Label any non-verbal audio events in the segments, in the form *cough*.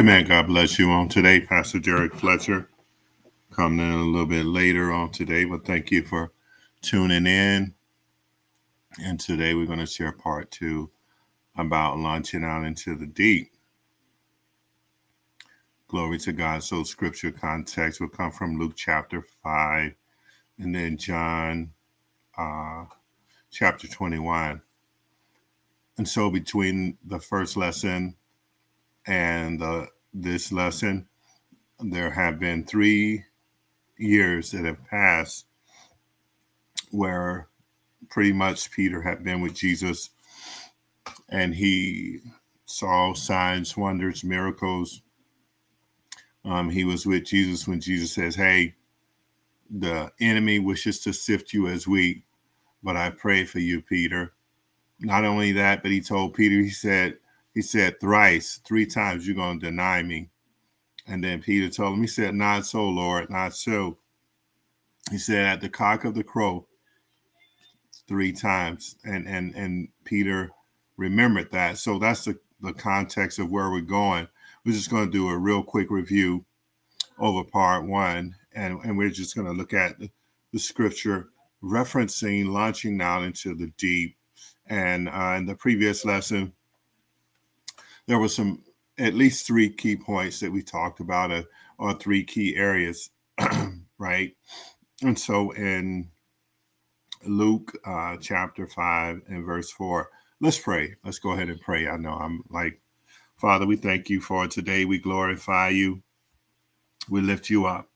Amen. God bless you on today, Pastor Derrick Fletcher. Coming in a little bit later on today, but thank you for tuning in. And today we're going to share part two about launching out into the deep. Glory to God. So, scripture context will come from Luke chapter 5 and then John uh, chapter 21. And so, between the first lesson and uh, this lesson, there have been three years that have passed where pretty much Peter had been with Jesus and he saw signs, wonders, miracles. Um, he was with Jesus when Jesus says, Hey, the enemy wishes to sift you as wheat, but I pray for you, Peter. Not only that, but he told Peter, he said, he said thrice, three times, you're going to deny me. And then Peter told him, he said, Not so, Lord, not so. He said, At the cock of the crow, three times. And and and Peter remembered that. So that's the, the context of where we're going. We're just going to do a real quick review over part one. And, and we're just going to look at the, the scripture referencing launching out into the deep. And uh, in the previous lesson, there were some at least three key points that we talked about uh, or three key areas *clears throat* right? And so in luke uh, chapter 5 and verse 4 let's pray. Let's go ahead and pray. I know i'm like father we thank you for today. We glorify you. We lift you up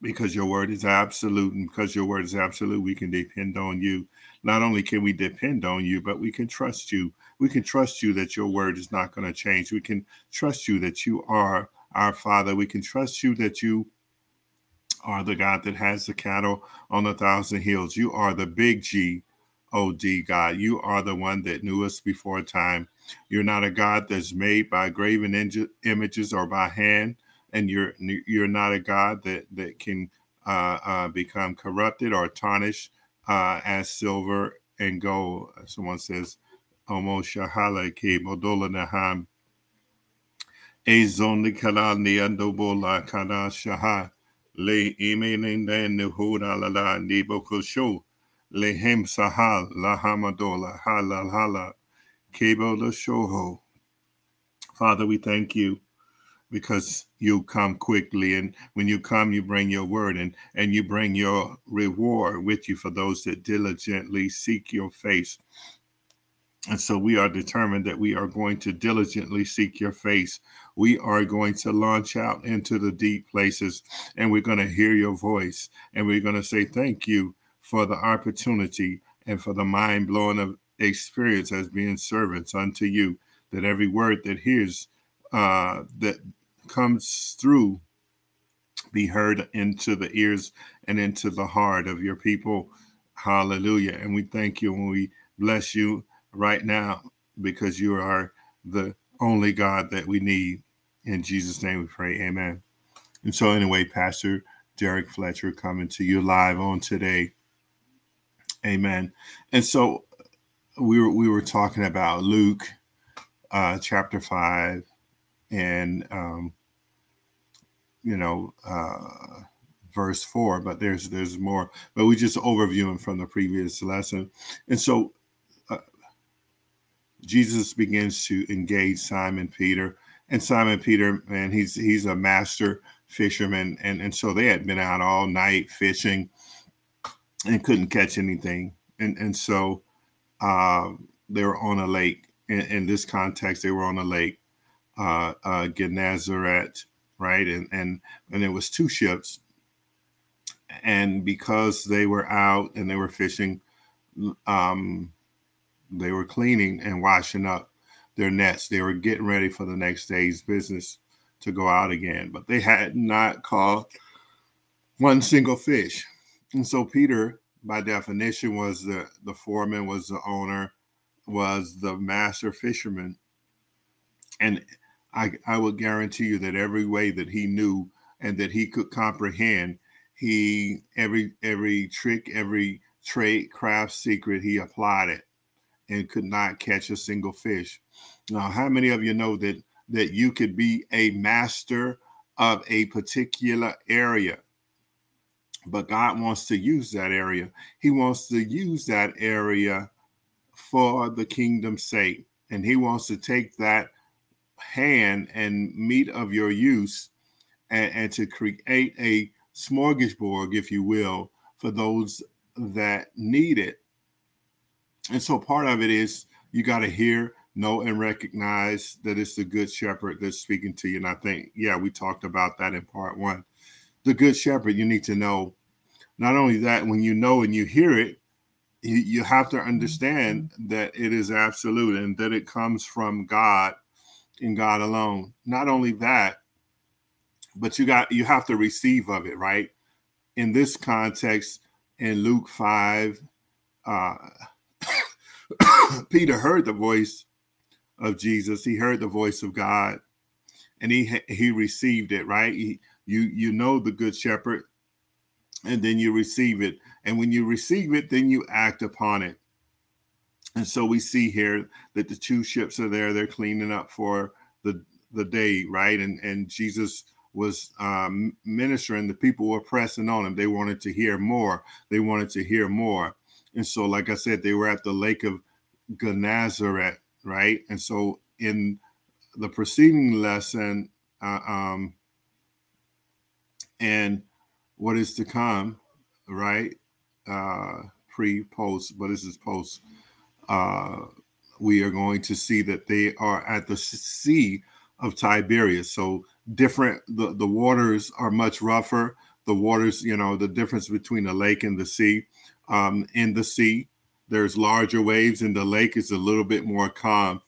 because your word is absolute and because your word is absolute we can depend on you not only can we depend on you but we can trust you we can trust you that your word is not going to change. We can trust you that you are our Father. We can trust you that you are the God that has the cattle on a thousand hills. You are the big G, O D God. You are the one that knew us before time. You're not a God that's made by graven images or by hand, and you're you're not a God that that can uh, uh, become corrupted or tarnished uh, as silver and gold. Someone says Omo Shahala Ke Modola Naham Ezon Nikala Niandobola Kana Shaha Le Imenin Nuhuda Lala Nibokosho Le Hem Sahal La Hamadola Hala Kebo Shoho. Father, we thank you because you come quickly and when you come you bring your word and and you bring your reward with you for those that diligently seek your face and so we are determined that we are going to diligently seek your face. We are going to launch out into the deep places and we're going to hear your voice. And we're going to say thank you for the opportunity and for the mind blowing experience as being servants unto you. That every word that hears, uh, that comes through, be heard into the ears and into the heart of your people. Hallelujah. And we thank you and we bless you right now because you are the only God that we need. In Jesus' name we pray. Amen. And so, anyway, Pastor Derrick Fletcher coming to you live on today. Amen. And so we were we were talking about Luke uh, chapter five and um, you know uh, verse four, but there's there's more. But we just overviewing from the previous lesson. And so Jesus begins to engage Simon Peter. And Simon Peter, man, he's he's a master fisherman. And, and so they had been out all night fishing and couldn't catch anything. And and so uh, they were on a lake. In, in, this context, they were on a lake, uh, uh, Gennesaret, right? And and and it was two ships. And because they were out and they were fishing, um, they were cleaning and washing up their nets. They were getting ready for the next day's business to go out again, but they had not caught one single fish. And so Peter, by definition, was the, the foreman, was the owner, was the master fisherman. And I, I would guarantee you that every way that he knew and that he could comprehend, he every every trick, every trade, craft secret, he applied it and could not catch a single fish. Now, how many of you know that that you could be a master of a particular area. But God wants to use that area. He wants to use that area for the kingdom's sake. And He wants to take that hand and meat of your use and, and to create a smorgasbord, if you will, for those that need it. And so part of it is you got to hear, know, and recognize that it's the good shepherd that's speaking to you. And I think, yeah, we talked about that in part one. The good shepherd, you need to know not only that, when you know and you hear it, you, you have to understand mm-hmm. that it is absolute and that it comes from God and God alone. Not only that, but you got you have to receive of it, right? In this context, in Luke 5, uh, *coughs* Peter heard the voice of Jesus. He heard the voice of God, and he he received it. Right? He, you you know the good shepherd, and then you receive it. And when you receive it, then you act upon it. And so we see here that the two ships are there. They're cleaning up for the the day, right? And and Jesus was um, ministering. The people were pressing on him. They wanted to hear more. They wanted to hear more. And so, like I said, they were at the lake of Gennesaret, right? And so, in the preceding lesson, uh, um, and what is to come, right? Uh, pre, post, but this is post. Uh, we are going to see that they are at the sea of Tiberias. So different, the, the waters are much rougher. The waters, you know, the difference between the lake and the sea. Um, in the sea, there's larger waves, and the lake is a little bit more calm.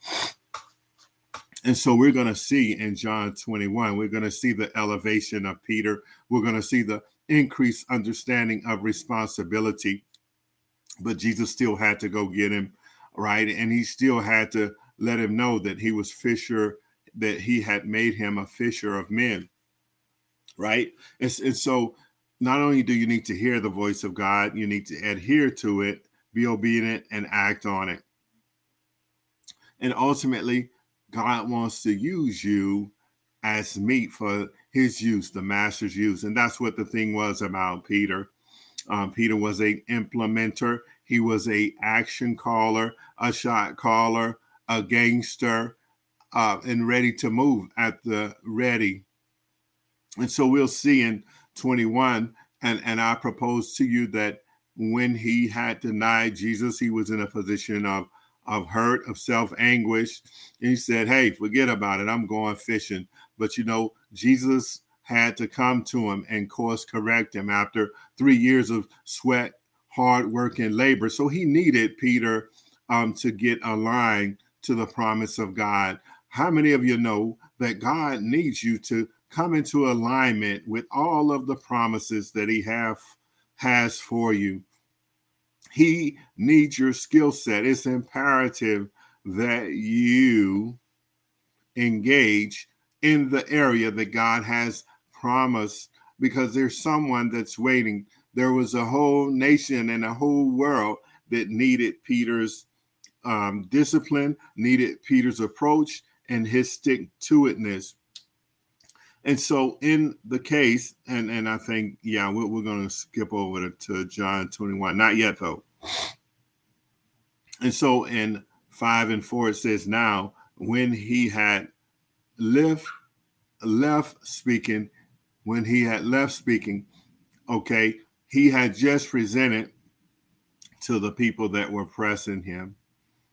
And so we're going to see in John 21, we're going to see the elevation of Peter. We're going to see the increased understanding of responsibility. But Jesus still had to go get him, right? And he still had to let him know that he was fisher, that he had made him a fisher of men, right? And, and so not only do you need to hear the voice of God, you need to adhere to it, be obedient, and act on it. And ultimately, God wants to use you as meat for his use, the master's use. And that's what the thing was about Peter. Um, Peter was a implementer. He was a action caller, a shot caller, a gangster, uh, and ready to move at the ready. And so we'll see in 21, and, and I propose to you that when he had denied Jesus, he was in a position of of hurt, of self anguish. And he said, Hey, forget about it. I'm going fishing. But you know, Jesus had to come to him and course correct him after three years of sweat, hard work, and labor. So he needed Peter um, to get aligned to the promise of God. How many of you know that God needs you to come into alignment with all of the promises that He have has for you? He needs your skill set. It's imperative that you engage in the area that God has promised because there's someone that's waiting. There was a whole nation and a whole world that needed Peter's um, discipline, needed Peter's approach and his stick to itness. And so, in the case, and and I think, yeah, we're, we're going to skip over to, to John 21. Not yet, though. And so, in five and four, it says, Now, when he had left, left speaking, when he had left speaking, okay, he had just presented to the people that were pressing him,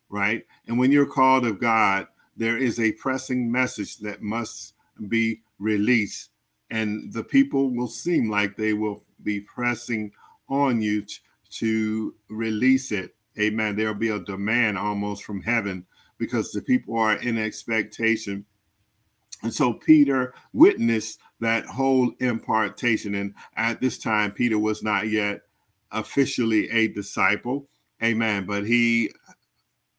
right? And when you're called of God, there is a pressing message that must be released, and the people will seem like they will be pressing on you t- to release it. Amen. There'll be a demand almost from heaven because the people are in expectation. And so Peter witnessed that whole impartation. And at this time, Peter was not yet officially a disciple. Amen. But he,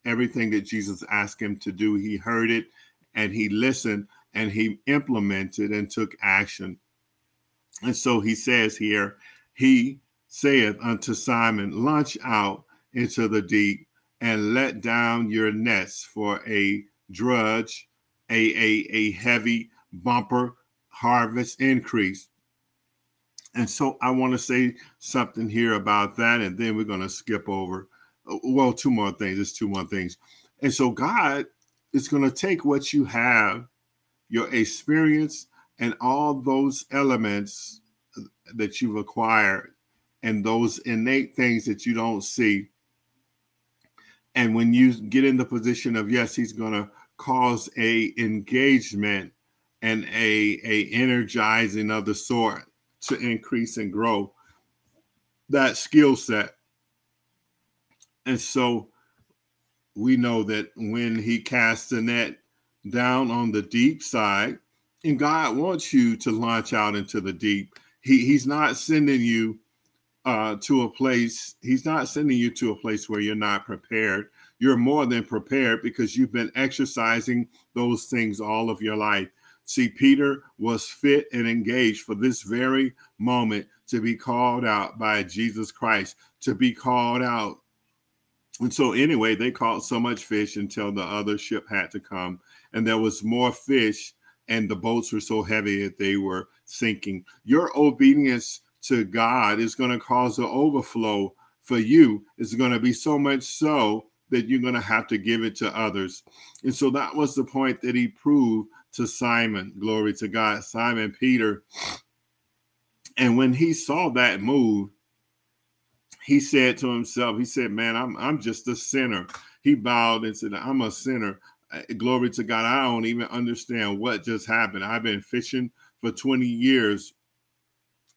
everything that Jesus asked him to do, he heard it and he listened and he implemented and took action. And so he says here, he saith unto Simon, Launch out into the deep and let down your nets for a drudge a, a, a heavy bumper harvest increase. And so I want to say something here about that, and then we're going to skip over. Uh, well, two more things. It's two more things. And so God is going to take what you have, your experience, and all those elements that you've acquired and those innate things that you don't see. And when you get in the position of yes, he's going to cause a engagement and a a energizing of the sort to increase and grow that skill set. And so we know that when he casts the net down on the deep side, and God wants you to launch out into the deep. He, he's not sending you uh, to a place, he's not sending you to a place where you're not prepared. You're more than prepared because you've been exercising those things all of your life. See, Peter was fit and engaged for this very moment to be called out by Jesus Christ, to be called out. And so, anyway, they caught so much fish until the other ship had to come, and there was more fish, and the boats were so heavy that they were sinking. Your obedience to God is going to cause an overflow for you. It's going to be so much so that you're going to have to give it to others. And so that was the point that he proved to Simon. Glory to God, Simon Peter. And when he saw that move, he said to himself, he said, Man, I'm I'm just a sinner. He bowed and said, I'm a sinner. Uh, glory to God. I don't even understand what just happened. I've been fishing for 20 years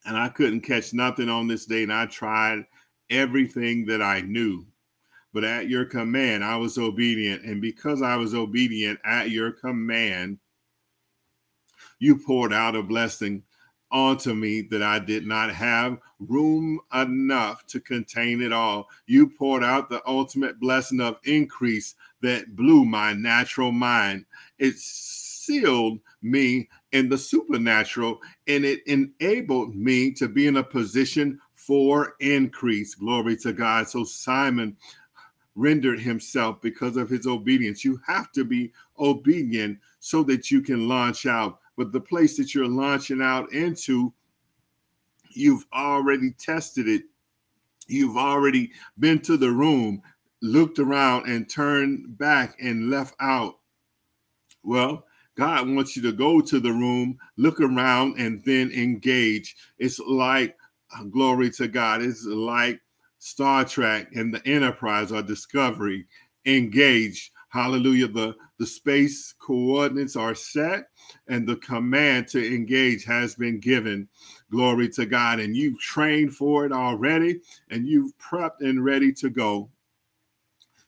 and I couldn't catch nothing on this day. And I tried everything that I knew. But at your command, I was obedient. And because I was obedient at your command, you poured out a blessing onto me that I did not have room enough to contain it all. You poured out the ultimate blessing of increase that blew my natural mind. It sealed me in the supernatural and it enabled me to be in a position for increase. Glory to God. So Simon rendered himself because of his obedience. You have to be obedient so that you can launch out. But the place that you're launching out into, you've already tested it. You've already been to the room, looked around, and turned back and left out. Well, God wants you to go to the room, look around, and then engage. It's like glory to God. It's like Star Trek and the Enterprise or Discovery engage. Hallelujah. The, the space coordinates are set and the command to engage has been given. Glory to God. And you've trained for it already and you've prepped and ready to go.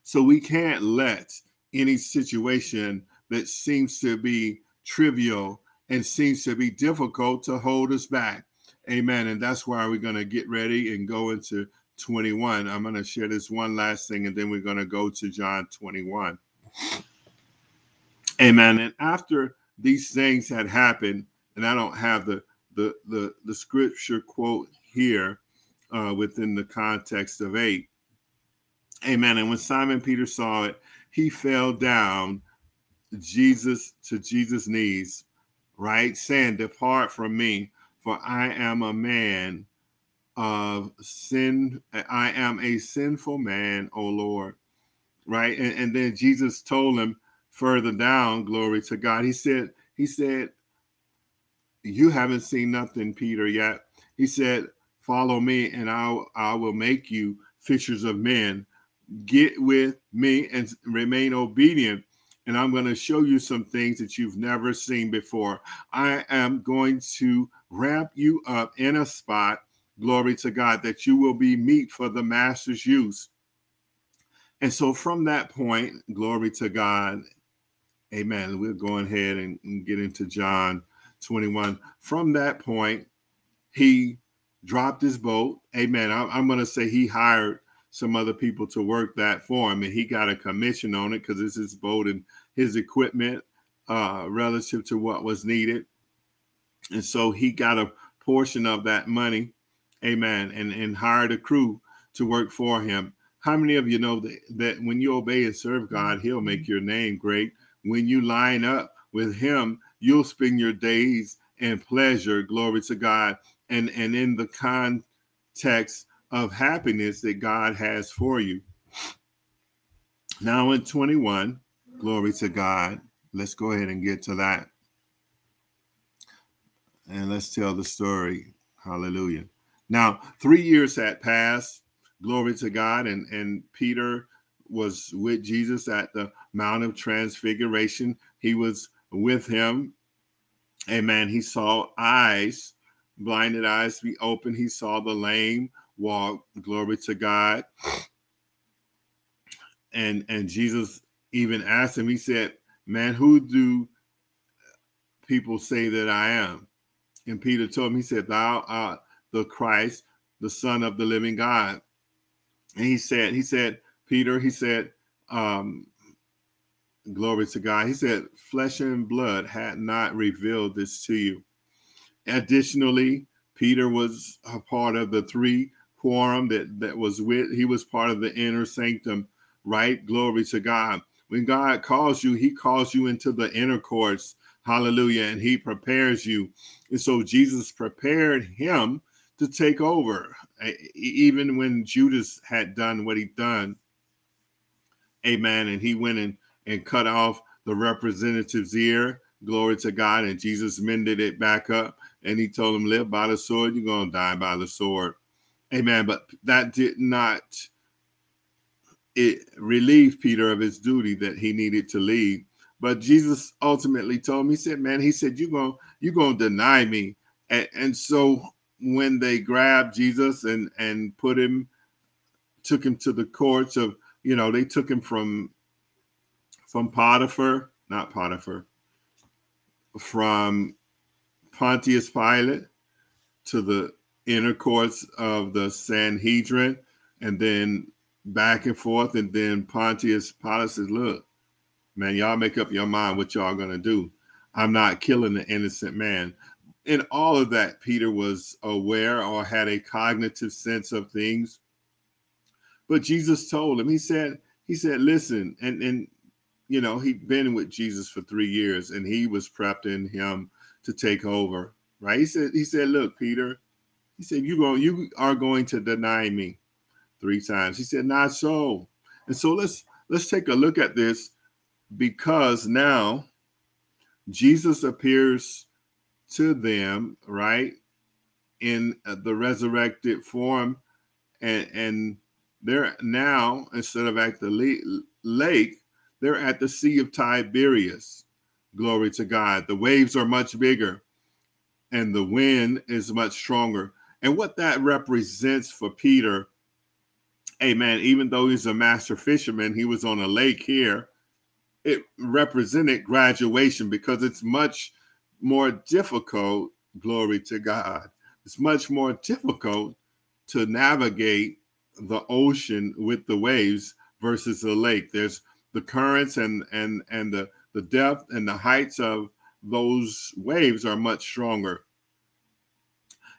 So we can't let any situation that seems to be trivial and seems to be difficult to hold us back. Amen. And that's why we're going to get ready and go into 21. I'm going to share this one last thing and then we're going to go to John 21. Amen. And after these things had happened, and I don't have the the the, the scripture quote here uh, within the context of eight. Amen. And when Simon Peter saw it, he fell down Jesus to Jesus' knees, right? Saying, Depart from me, for I am a man of sin. I am a sinful man, O Lord. Right. And, and then Jesus told him further down, glory to God. He said, He said, You haven't seen nothing, Peter, yet. He said, Follow me, and I'll I will make you fishers of men. Get with me and remain obedient and I'm going to show you some things that you've never seen before. I am going to wrap you up in a spot glory to God, that you will be meat for the master's use. And so from that point, glory to God, amen. We'll go ahead and, get into John 21. From that point, he dropped his boat. Amen. I, I'm going to say he hired some other people to work that for him, and he got a commission on it because it's his boat and his equipment uh, relative to what was needed. And so he got a portion of that money amen, and, and hired a crew to work for him. How many of you know that, that when you obey and serve God, He'll make mm-hmm. your name great? When you line up with him, you'll spend your days in pleasure. Glory to God. And, and in the context of happiness that God has for you. Now in 21, glory to God. Let's go ahead and get to that. And let's tell the story. Hallelujah. Now, three years had passed. Glory to God. And, and Peter was with Jesus at the Mount of Transfiguration. He was with him. Amen. He saw eyes, blinded eyes be open. He saw the lame walk. Glory to God. And and Jesus even asked him, he said, Man, who do people say that I am? And Peter told him, he said, Thou art the Christ, the Son of the living God. And he said, he said, Peter, he said, um, glory to God. He said, flesh and blood had not revealed this to you. Additionally, Peter was a part of the three quorum that, that was with, he was part of the inner sanctum, right? Glory to God. When God calls you, he calls you into the inner courts. Hallelujah. And he prepares you. And so Jesus prepared him to take over. Even when Judas had done what he'd done, amen, and he went and, and cut off the representative's ear, glory to God, and Jesus mended it back up, and he told him, live by the sword, you're going to die by the sword. Amen. But that did not it relieve Peter of his duty that he needed to lead. But Jesus ultimately told him, he said, man, he said, you're going you're to deny me. And, and so when they grabbed Jesus and and put him took him to the courts of you know they took him from from Potiphar not Potiphar from Pontius Pilate to the inner courts of the Sanhedrin and then back and forth. And then Pontius Pilate says look man y'all make up your mind what y'all gonna do. I'm not killing the innocent man in all of that, Peter was aware or had a cognitive sense of things. But Jesus told him, he said, he said, listen, and and you know, he'd been with Jesus for three years and he was prepping him to take over. Right. He said, he said, look, Peter, he said, you going you are going to deny me three times. He said, not so. And so let's let's take a look at this because now Jesus appears to them, right, in uh, the resurrected form, and and they're now instead of at the lake, they're at the Sea of Tiberias. Glory to God. The waves are much bigger, and the wind is much stronger. And what that represents for Peter, amen, even though he's a master fisherman, he was on a lake here. It represented graduation because it's much more difficult, glory to God. It's much more difficult to navigate the ocean with the waves versus the lake. There's the currents and and and the the depth and the heights of those waves are much stronger,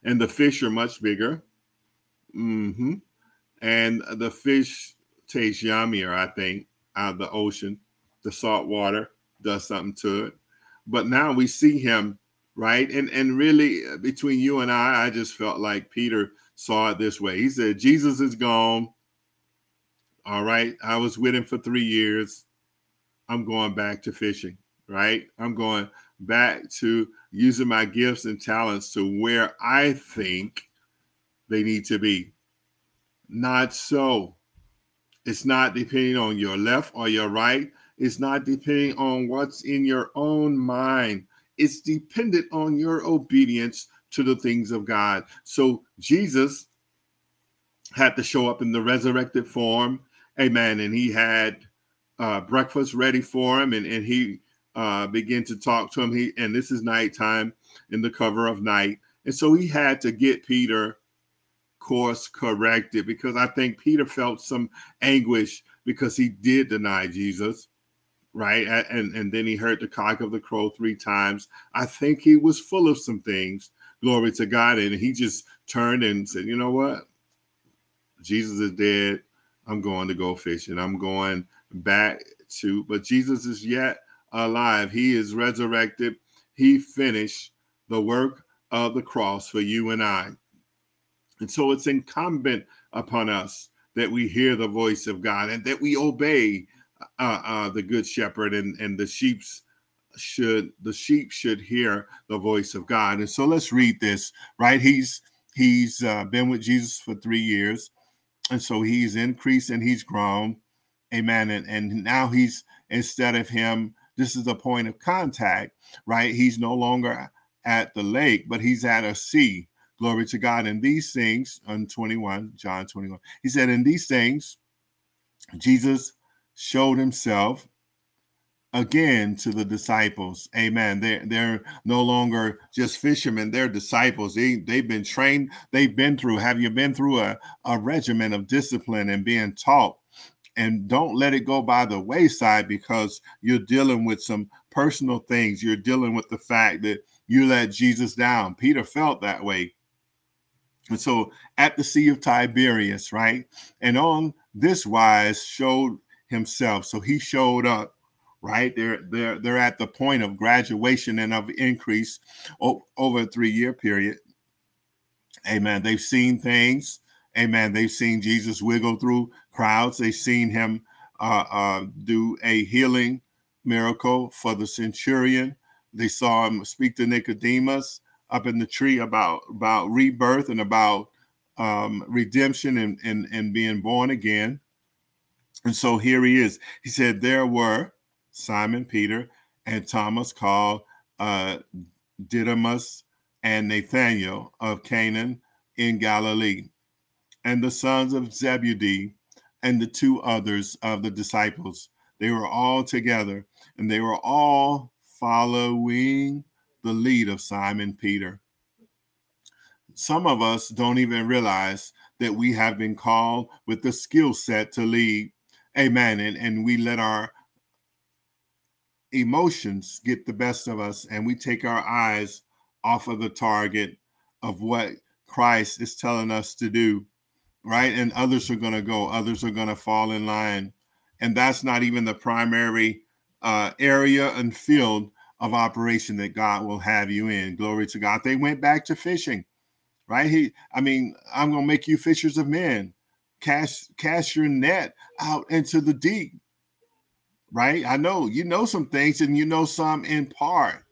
and the fish are much bigger. Mm-hmm. And the fish taste yummier, I think, out of the ocean. The salt water does something to it but now we see him right? And and really uh, between you and i i just felt like peter saw it this way. He said jesus is gone. All right. I was with him for three years. I'm going back to fishing right? I'm going back to using my gifts and talents to where i think they need to be. Not so. It's not depending on your left or your right is not depending on what's in your own mind. It's dependent on your obedience to the things of God. So Jesus had to show up in the resurrected form. Amen. And he had uh, breakfast ready for him and, and he uh, began to talk to him. He and this is nighttime in the cover of night. And so he had to get Peter course corrected because I think Peter felt some anguish because he did deny Jesus right? And and then he heard the cock of the crow three times. I think he was full of some things. Glory to God, and he just turned and said, "You know what? Jesus is dead. I'm going to go fishing. I'm going back to." But Jesus is yet alive. He is resurrected. He finished the work of the cross for you and I. And so it's incumbent upon us that we hear the voice of God and that we obey uh, uh, the good shepherd and, and the sheep's should the sheep should hear the voice of God. And so let's read this, right? He's he's uh, been with Jesus for three years, and so he's increased and he's grown, amen. And and now he's instead of him, this is the point of contact, right? He's no longer at the lake, but he's at a sea. Glory to God. And these things, on 21, John 21, he said, In these things, Jesus showed himself again to the disciples. Amen. They're, they're no longer just fishermen, they're disciples. They, they've been trained, they've been through. Have you been through a, a regimen of discipline and being taught? And don't let it go by the wayside because you're dealing with some personal things. You're dealing with the fact that you let Jesus down. Peter felt that way. And so at the Sea of Tiberias, right? And on this wise showed himself. So he showed up, right? They're they're they're at the point of graduation and of increase over a three-year period. Amen. They've seen things. Amen. They've seen Jesus wiggle through crowds. They've seen him uh, uh, do a healing miracle for the centurion. They saw him speak to Nicodemus up in the tree about about rebirth and about um, redemption and, and and being born again. And so here he is. He said, There were Simon Peter and Thomas called uh, Didymus and Nathanael of Canaan in Galilee, and the sons of Zebedee and the two others of the disciples. They were all together, and they were all following the lead of Simon Peter. Some of us don't even realize that we have been called with the skill set to lead Amen. And, and we let our emotions get the best of us and we take our eyes off of the target of what Christ is telling us to do, right? And others are going to go, others are going to fall in line. And that's not even the primary uh, area and field of operation that God will have you in. Glory to God. They went back to fishing, right? He, I mean, I'm going to make you fishers of men cast cast your net out into the deep right? I know you know some things and you know some in part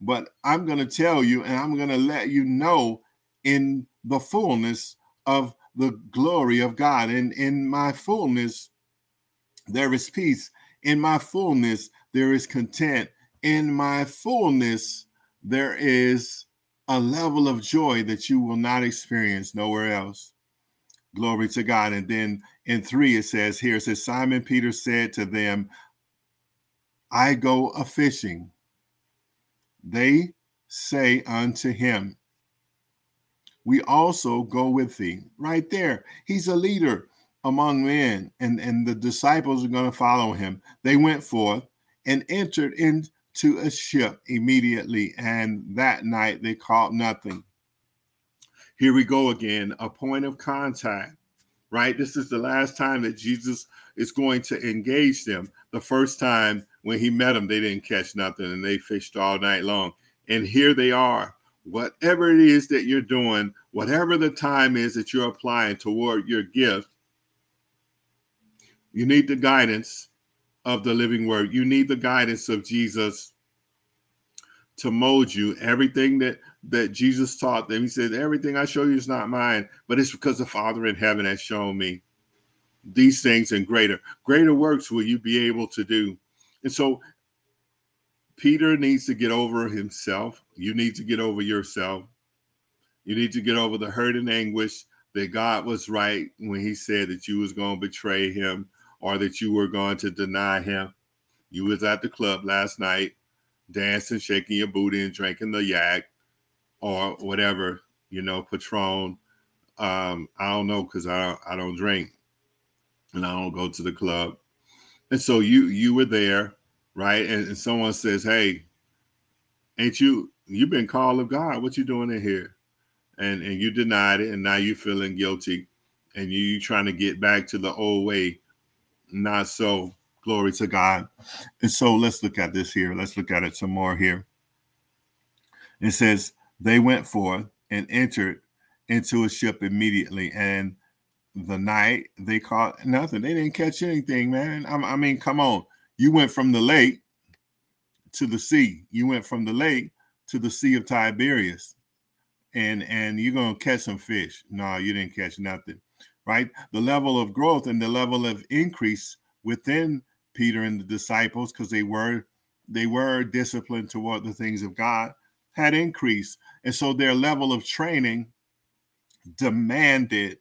but i'm going to tell you and i'm going to let you know in the fullness of the glory of god. And in my fullness there is peace. In my fullness there is content. In my fullness there is a level of joy that you will not experience nowhere else Glory to God. And then in three, it says here, it says, Simon Peter said to them, I go a fishing. They say unto him, We also go with thee. Right there. He's a leader among men, and, and the disciples are going to follow him. They went forth and entered into a ship immediately, and that night they caught nothing. Here we go again, a point of contact, right? This is the last time that Jesus is going to engage them. The first time when he met them, they didn't catch nothing and they fished all night long. And here they are. Whatever it is that you're doing, whatever the time is that you're applying toward your gift, you need the guidance of the living word. You need the guidance of Jesus to mold you. Everything that that Jesus taught them, he said, "Everything I show you is not mine, but it's because the Father in heaven has shown me these things and greater. Greater works will you be able to do." And so Peter needs to get over himself. You need to get over yourself. You need to get over the hurt and anguish that God was right when he said that you was going to betray him or that you were going to deny him. You was at the club last night dancing, shaking your booty, and drinking the yak or whatever, you know, Patron. Um, I don't know because I I don't drink and I don't go to the club. And so you you were there, right? And, and someone says, "Hey, ain't you you've been called of God? What you doing in here?" And and you denied it, and now you're feeling guilty, and you, you trying to get back to the old way. Not so. Glory to God. And so let's look at this here. Let's look at it some more here. It says, They went forth and entered into a ship immediately. And the night they caught nothing. They didn't catch anything, man. I, I mean, come on. You went from the lake to the sea. You went from the lake to the Sea of Tiberias. And and you're gonna catch some fish. No, you didn't catch nothing. Right? The level of growth and the level of increase within Peter and the disciples, because they were they were disciplined toward the things of God, had increased. And so their level of training demanded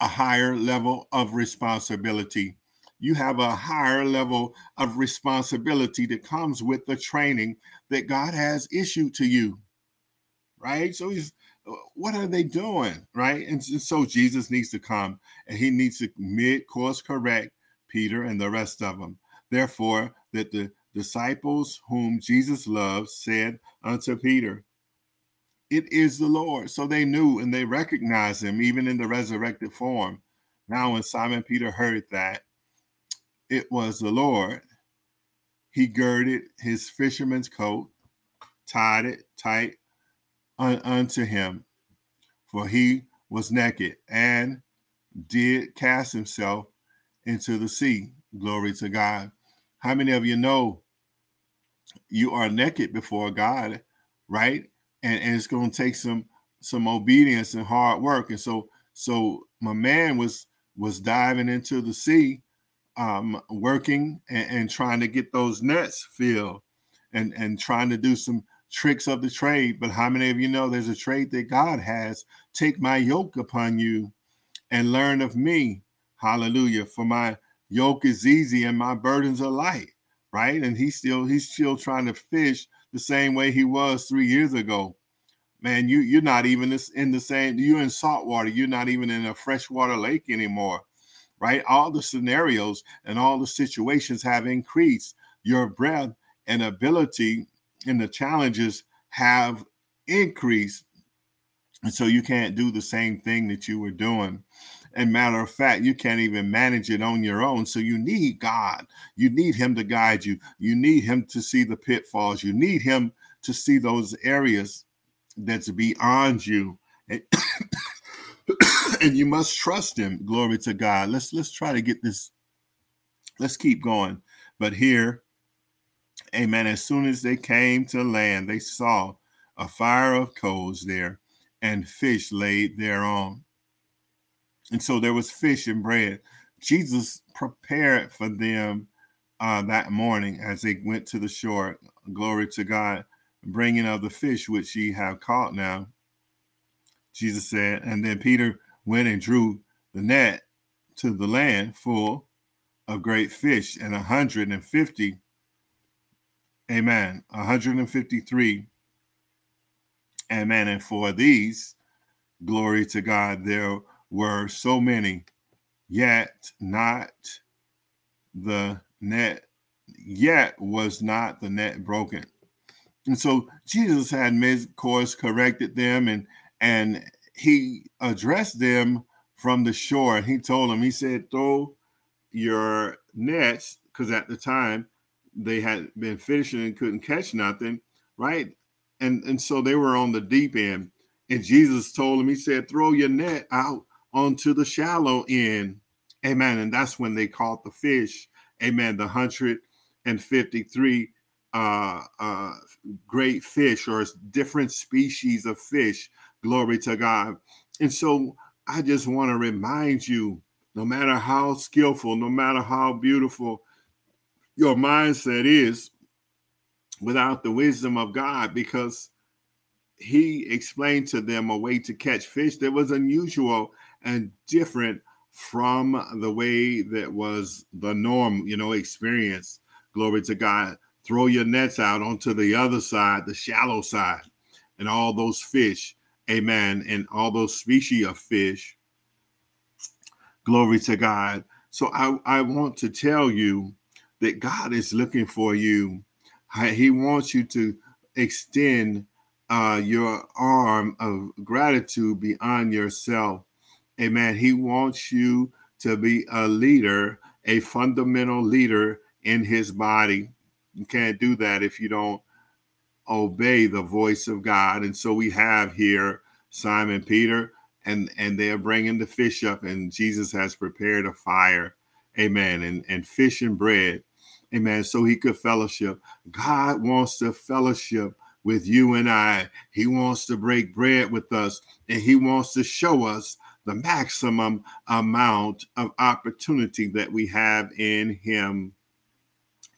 a higher level of responsibility. You have a higher level of responsibility that comes with the training that God has issued to you. Right? So he's what are they doing? Right? And so Jesus needs to come and he needs to mid course correct Peter and the rest of them. Therefore, that the disciples whom Jesus loved said unto Peter, It is the Lord. So they knew and they recognized him even in the resurrected form. Now, when Simon Peter heard that it was the Lord, he girded his fisherman's coat, tied it tight un- unto him, for he was naked, and did cast himself into the sea. Glory to God. How many of you know you are naked before God, right? And, and it's going to take some some obedience and hard work. And so so my man was was diving into the sea, um, working and, and trying to get those nets filled and and trying to do some tricks of the trade. But how many of you know there's a trade that God has? Take my yoke upon you and learn of me. Hallelujah. For my yoke is easy and my burdens are light right? And he's still he's still trying to fish the same way he was three years ago. Man, you you're not even in the same. You're in salt water. You're not even in a freshwater lake anymore, right? All the scenarios and all the situations have increased. Your breath and ability and the challenges have increased, and so you can't do the same thing that you were doing. And matter of fact, you can't even manage it on your own. So you need God. You need Him to guide you. You need Him to see the pitfalls. You need Him to see those areas that's beyond you. *coughs* And, you must trust Him. Glory to God. Let's let's try to get this. Let's keep going. But here, Amen. As soon as they came to land, they saw a fire of coals there and fish laid thereon. And so there was fish and bread. Jesus prepared for them uh, that morning as they went to the shore. Glory to God, bringing of the fish which ye have caught now. Jesus said, and then Peter went and drew the net to the land full of great fish, and a hundred and fifty, amen, a hundred and fifty-three, amen. And for these, glory to God, there were so many, yet not the net, yet was not the net broken. And so Jesus had mid course corrected them and and he addressed them from the shore. He told them, he said, throw your nets, because at the time they had been fishing and couldn't catch nothing, right? And and so they were on the deep end. And Jesus told them, he said, throw your net out onto the shallow end. Amen. And that's when they caught the fish. Amen. The 153 uh, uh, great fish or different species of fish. Glory to God. And so I just want to remind you no matter how skillful, no matter how beautiful your mindset is, without the wisdom of God, because he explained to them a way to catch fish that was unusual and different from the way that was the norm, you know, experience. Glory to God. Throw your nets out onto the other side, the shallow side, and all those fish, amen, and all those species of fish. Glory to God. So I, I want to tell you that God is looking for you. He wants you to extend uh, your arm of gratitude beyond yourself Amen. He wants you to be a leader a fundamental leader in his body. You can't do that if you don't obey the voice of God. And so we have here Simon Peter, and and they are bringing the fish up, and Jesus has prepared a fire, Amen, and and fish and bread, Amen, so he could fellowship. God wants to fellowship with you and I. He wants to break bread with us, and he wants to show us the maximum amount of opportunity that we have in him,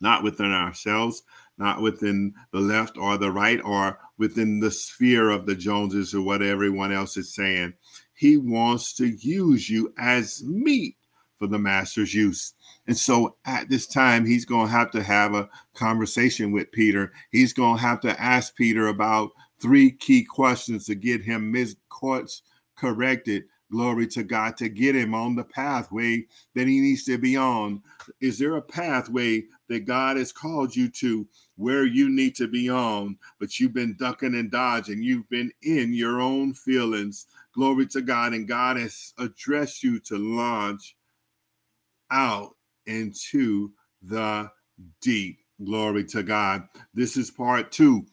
not within ourselves, not within the left or the right or within the sphere of the Joneses or what everyone else is saying. He wants to use you as meat for the master's use. And so at this time, he's going to have to have a conversation with Peter. He's going to have to ask Peter about three key questions to get him mis- corrected glory to God, to get him on the pathway that he needs to be on. Is there a pathway that God has called you to where you need to be on, but you've been ducking and dodging? You've been in your own feelings. Glory to God. And God has addressed you to launch out into the deep. Glory to God. This is part two.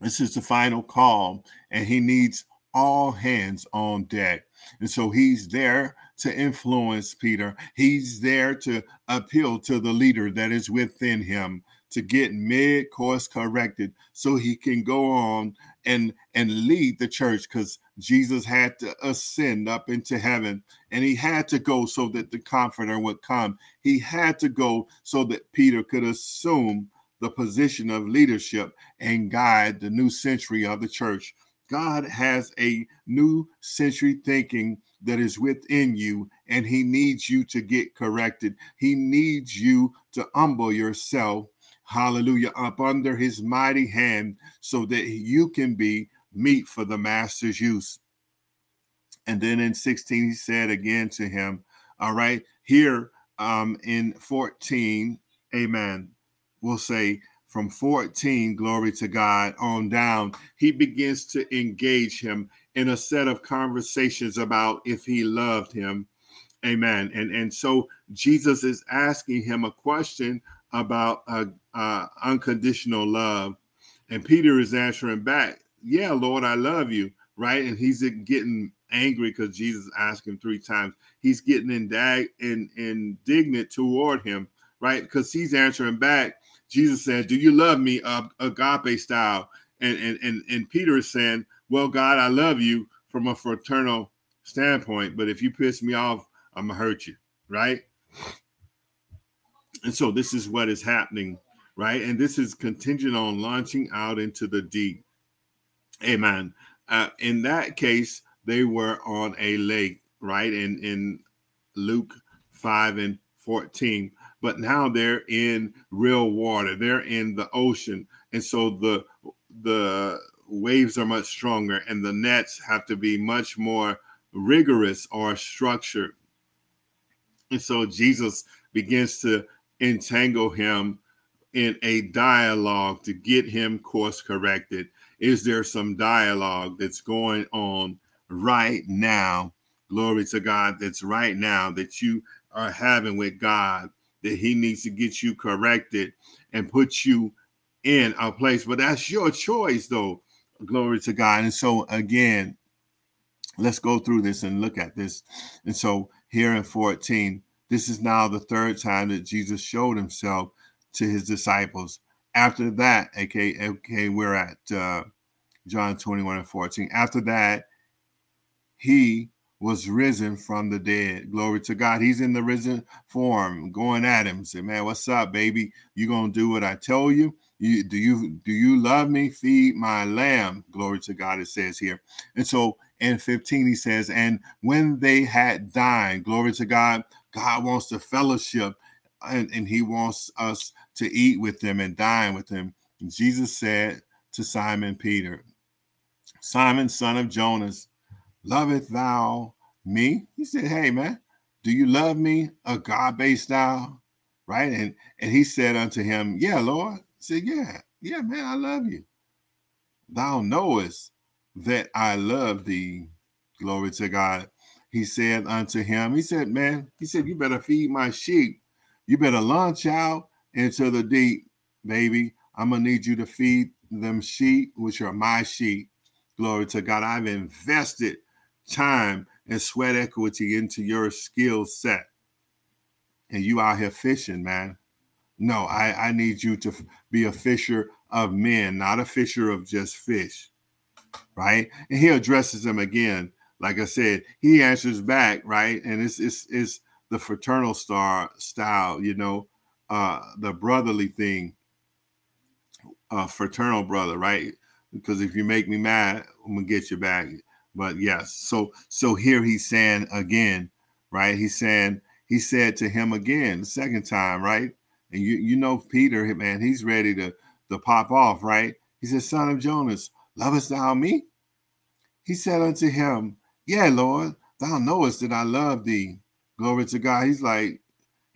This is the final call, and he needs all hands on deck. And so he's there to influence Peter. He's there to appeal to the leader that is within him to get mid course corrected so he can go on and and lead the church because Jesus had to ascend up into heaven and he had to go so that the comforter would come. He had to go so that Peter could assume the position of leadership and guide the new century of the church. God has a new century thinking that is within you, and He needs you to get corrected. He needs you to humble yourself, hallelujah, up under His mighty hand so that you can be meat for the Master's use. And then in 16, He said again to him, All right, here um, in 14, amen, we'll say, from 14, glory to God, on down, he begins to engage him in a set of conversations about if he loved him. Amen. And, and so Jesus is asking him a question about uh, uh, unconditional love. And Peter is answering back, Yeah, Lord, I love you. Right. And he's getting angry because Jesus asked him three times. He's getting indag- in, indignant toward him. Right. Because he's answering back Jesus says, "Do you love me, uh, agape style?" And, and and and Peter is saying, "Well, God, I love you from a fraternal standpoint, but if you piss me off, I'm gonna hurt you, right?" And so this is what is happening, right? And this is contingent on launching out into the deep. Amen. Uh, in that case, they were on a lake, right? In in Luke five and fourteen but now they're in real water. They're in the ocean, and so the the waves are much stronger, and the nets have to be much more rigorous or structured. And so Jesus begins to entangle him in a dialogue to get him course corrected. Is there some dialogue that's going on right now? Glory to God, that's right now that you are having with God that he needs to get you corrected and put you in a place. But that's your choice, though. Glory to God. And so, again, let's go through this and look at this. And so, here in 14, this is now the third time that Jesus showed himself to his disciples. After that, okay, okay, we're at uh, John 21 and 14. After that, he was risen from the dead. Glory to God. He's in the risen form, going at him. Say, man, what's up, baby? You gonna do what I tell you? You do you do you love me? Feed my lamb. Glory to God. It says here. And so in 15, he says, and when they had dined, glory to God, God wants to fellowship and, and he wants us to eat with them and dine with him. Jesus said to Simon Peter, Simon, son of Jonas, loveth thou me? He said, Hey man, do you love me agape style? Right? And and he said unto him, Yeah, Lord. He said, Yeah, yeah, man, I love you. Thou knowest that I love thee. Glory to God. he said unto him, He said, Man, he said, You better feed my sheep. You better launch out into the deep, baby. I'm gonna need you to feed them sheep, which are my sheep. Glory to God. I've invested time and sweat equity into your skill set. And you out here fishing, man. No, I, I need you to be a fisher of men, not a fisher of just fish. Right? And he addresses them again. Like I said, he answers back, right? And it's it's it's the fraternal star style, you know, uh the brotherly thing, uh fraternal brother, right? Because if you make me mad, I'm gonna get you back. But yes, so so here he's saying again, right? He's saying he said to him again the second time, right? And you you know Peter, man, he's ready to to pop off, right? He said, Son of Jonas, lovest thou me? He said unto him, Yeah, Lord, thou knowest that I love thee. Glory to God. He's like,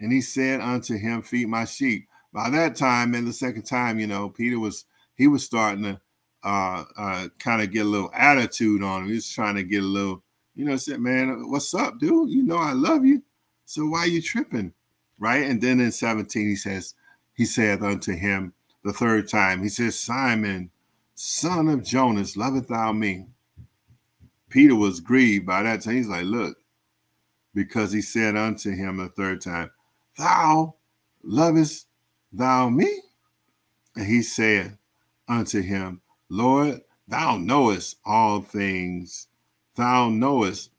and he said unto him, Feed my sheep. By that time, and the second time, you know, Peter was he was starting to uh, uh, kind of get a little attitude on him. He was trying to get a little, you know, said, Man, what's up, dude? You know I love you. So why you tripping? Right. And then in 17, he says, He said unto him, the third time. He says, Simon, son of Jonas, loveth thou me? Peter was grieved by that time. He's like, Look, because he said unto him the third time, Thou lovest thou me? And he said unto him, Lord, thou knowest all things. Thou knowest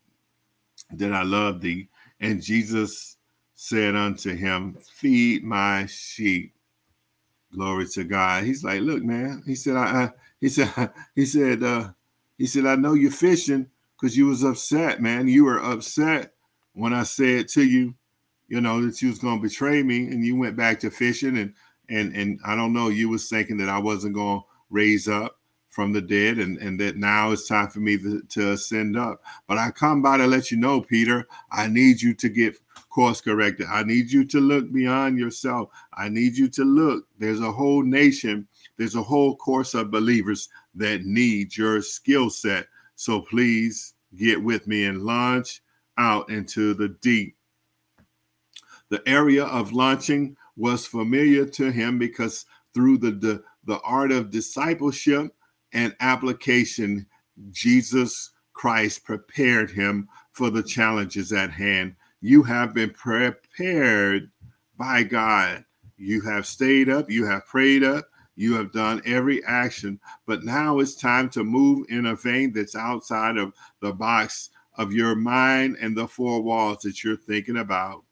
that I love thee. And Jesus said unto him, Feed my sheep. Glory to God. He's like, look, man. He said, I, I he said, *laughs* he said, uh, he said, I know you're fishing because you was upset, man. You were upset when I said to you, you know, that you was gonna betray me, and you went back to fishing, and and and I don't know, you was thinking that I wasn't gonna raise up from the dead, and and that now it's time for me to, to ascend up. But I come by to let you know, Peter, I need you to get course corrected. I need you to look beyond yourself. I need you to look. There's a whole nation, there's a whole course of believers that need your skill set. So please get with me and launch out into the deep. The area of launching was familiar to him because through the, the, the art of discipleship and application, Jesus Christ prepared him for the challenges at hand you have been prepared by God. You have stayed up, you have prayed up, you have done every action, but now it's time to move in a vein that's outside of the box of your mind and the four walls that you're thinking about.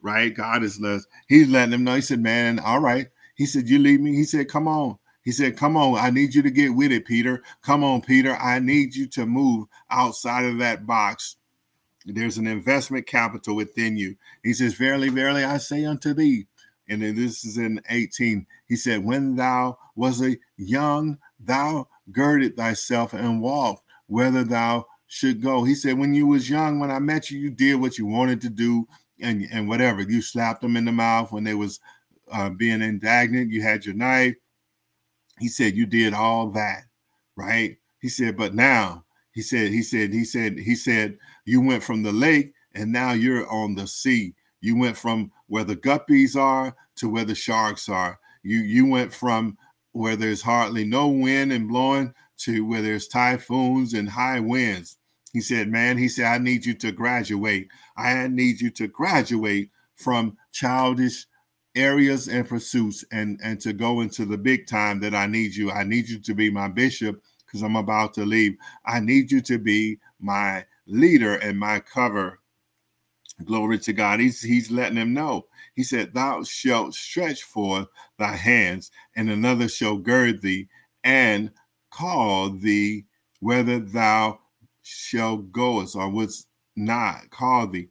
Right? God is less. He's letting them know. He said, Man, all right. He said, You leave me. He said, Come on. He said, Come on, I need you to get with it, Peter. Come on, Peter. I need you to move outside of that box there's an investment capital within you. He says, Verily, verily, I say unto thee. And then this is in 18. He said, When thou was a young, thou girded thyself and walked, whether thou should go. He said, When you was young, when I met you, you did what you wanted to do, and, and whatever. You slapped them in the mouth when they was uh, being indignant. You had your knife. He said, You did all that, right? He said, But now he said, he said, he said, he said, you went from the lake and now you're on the sea. You went from where the guppies are to where the sharks are. You you went from where there's hardly no wind and blowing to where there's typhoons and high winds. He said, Man, he said, I need you to graduate. I need you to graduate from childish areas and pursuits and, and to go into the big time that I need you. I need you to be my bishop because I'm about to leave. I need you to be my leader and my cover. Glory to God. He's, he's letting him know. He said, Thou shalt stretch forth thy hands, and another shall gird thee and call thee whether thou shalt goest or wouldst not call thee.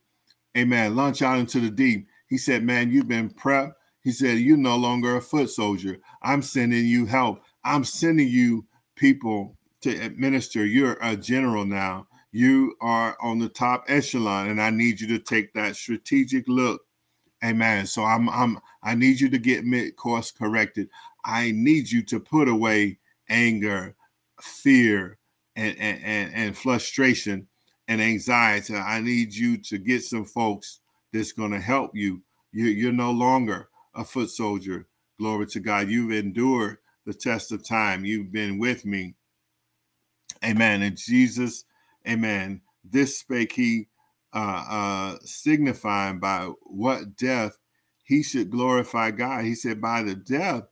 Amen. Launch out into the deep. He said, Man, you've been prepped. He said, You're no longer a foot soldier. I'm sending you help. I'm sending you people to administer. You're a general now. You are on the top echelon, and I need you to take that strategic look. Amen. So I'm I'm I need you to get mid course corrected. I need you to put away anger, fear, and, and, and, and frustration and anxiety. I need you to get some folks that's going to help you. you. You're no longer a foot soldier. Glory to God. You've endured the test of time. You've been with me. Amen. And Jesus, amen. This spake he uh, uh, signifying by what death he should glorify God. He said, by the death,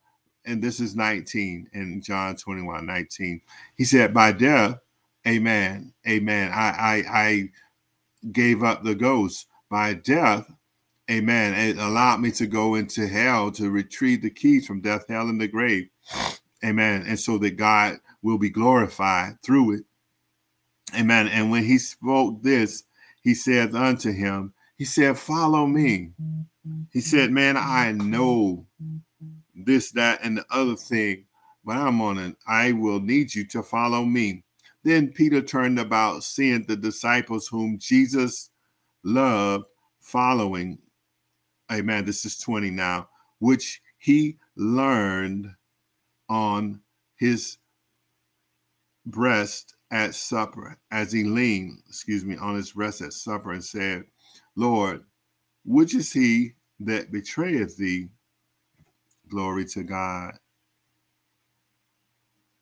and this is 19 in John 21 19. He said, by death, amen, amen. I, I, I gave up the ghost. By death, amen. It allowed me to go into hell to retrieve the keys from death, hell, and the grave. Amen. And so that God will be glorified through it. Amen. And when he spoke this, he said unto him, He said, Follow me. He said, Man, I know this, that, and the other thing, but I'm on it. I will need you to follow me. Then Peter turned about, seeing the disciples whom Jesus loved following. Amen. This is 20 now, which he learned on his breast at supper, as he leaned, excuse me, on his breast at supper and said, Lord, which is he that betrayeth thee? Glory to God.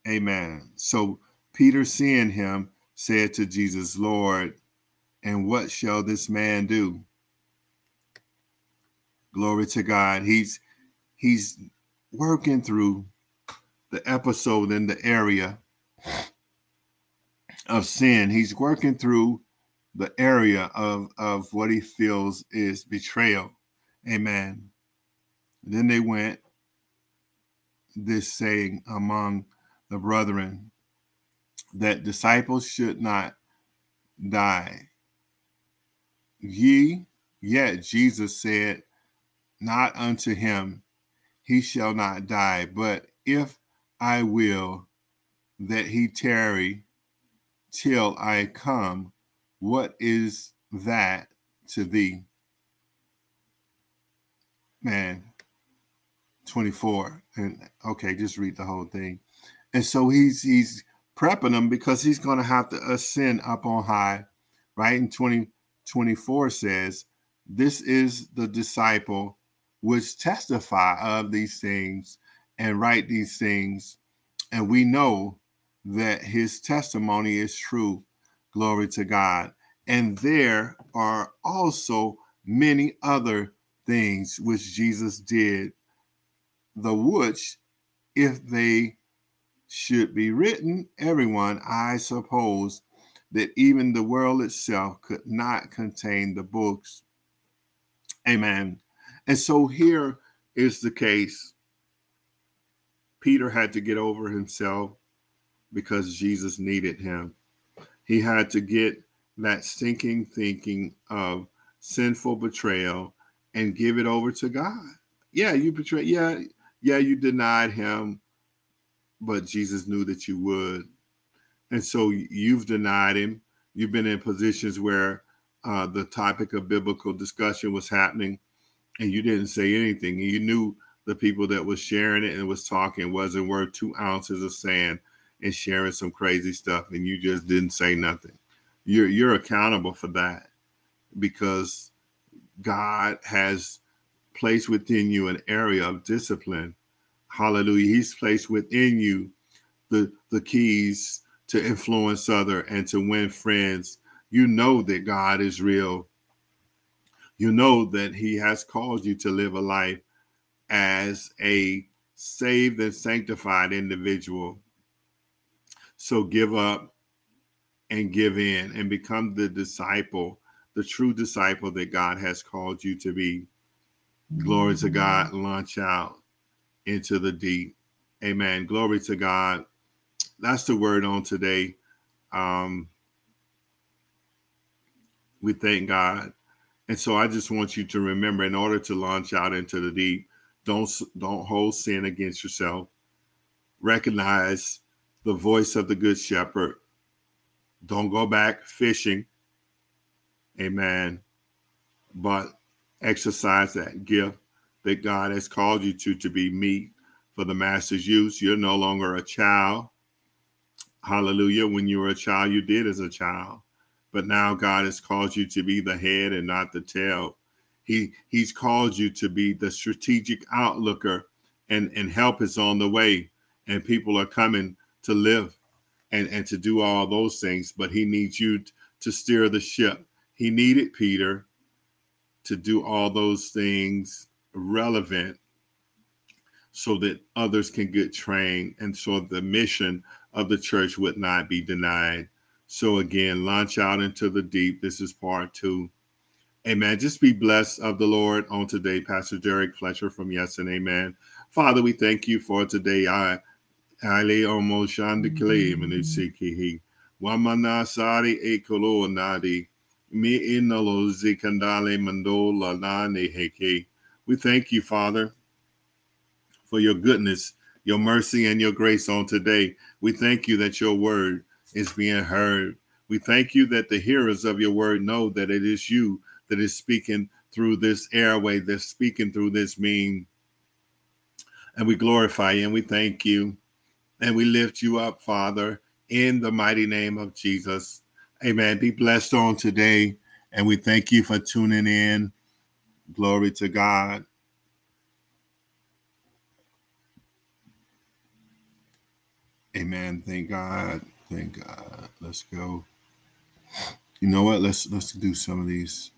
Amen. So Peter, seeing him, said to Jesus, Lord, and what shall this man do? Glory to God. He's he's working through the episode in the area of sin. He's working through the area of, of what he feels is betrayal. Amen. then they went this saying among the brethren that disciples should not die. Ye, yet Jesus said, Not unto him, he shall not die, but if I will that he tarry till I come, what is that to thee? Man, 24. And okay, just read the whole thing. And so he's he's prepping them because he's going to have to ascend up on high, right? And 20, 24 says, This is the disciple which testify of these things and write these things. And we know that his testimony is true. Glory to God. And there are also many other things which Jesus did, the which, if they should be written, everyone, I suppose, that even the world itself could not contain the books. Amen. And so here is the case. Peter had to get over himself because Jesus needed him. He had to get that stinking thinking of sinful betrayal and give it over to God. Yeah, you betrayed. Yeah, yeah, you denied him, but Jesus knew that you would. And so you've denied him. You've been in positions where uh, the topic of biblical discussion was happening and you didn't say anything. You knew the people that was sharing it and was talking wasn't worth two ounces of sand and sharing some crazy stuff and you just didn't say nothing. You're you're accountable for that because God has placed within you an area of discipline. Hallelujah. He's placed within you the the keys to influence other and to win friends. You know that God is real. You know that he has called you to live a life as a saved and sanctified individual so give up and give in and become the disciple, the true disciple that God has called you to be. Glory to God. Launch out into the deep. Amen. Glory to God. That's the word on today. Um, we thank God. And so I just want you to remember in order to launch out into the deep, don't don't hold sin against yourself. Recognize the voice of the good shepherd. Don't go back fishing. Amen. But exercise that gift that God has called you to to be meat for the master's use. You're no longer a child. Hallelujah. When you were a child, you did as a child. but now God has called you to be the head and not the tail. He He's called you to be the strategic outlooker, and and help is on the way, and people are coming to live, and and to do all those things. But He needs you to steer the ship. He needed Peter to do all those things relevant so that others can get trained and so the mission of the church would not be denied. So, again, launch out into the deep. This is part two. Amen. Just be blessed of the Lord on today, Pastor Derrick Fletcher from Yes and Amen. Father, we thank you for today. I Ali Omoshandikle Minisikihi. Mm-hmm. Wamanasari Ekolo Nadi. Mi Inalo Zikandale Mandola Nane Heke. We thank you, Father, for your goodness, your mercy, and your grace on today. We thank you that your word is being heard. We thank you that the hearers of your word know that it is you that is speaking through this airway, that's speaking through this mean. And we glorify you and we thank you and we lift you up, Father, in the mighty name of Jesus. Amen. Be blessed on today. And we thank you for tuning in. Glory to God. Amen. Thank God. Thank God. Let's go. You know what? Let's let's do some of these.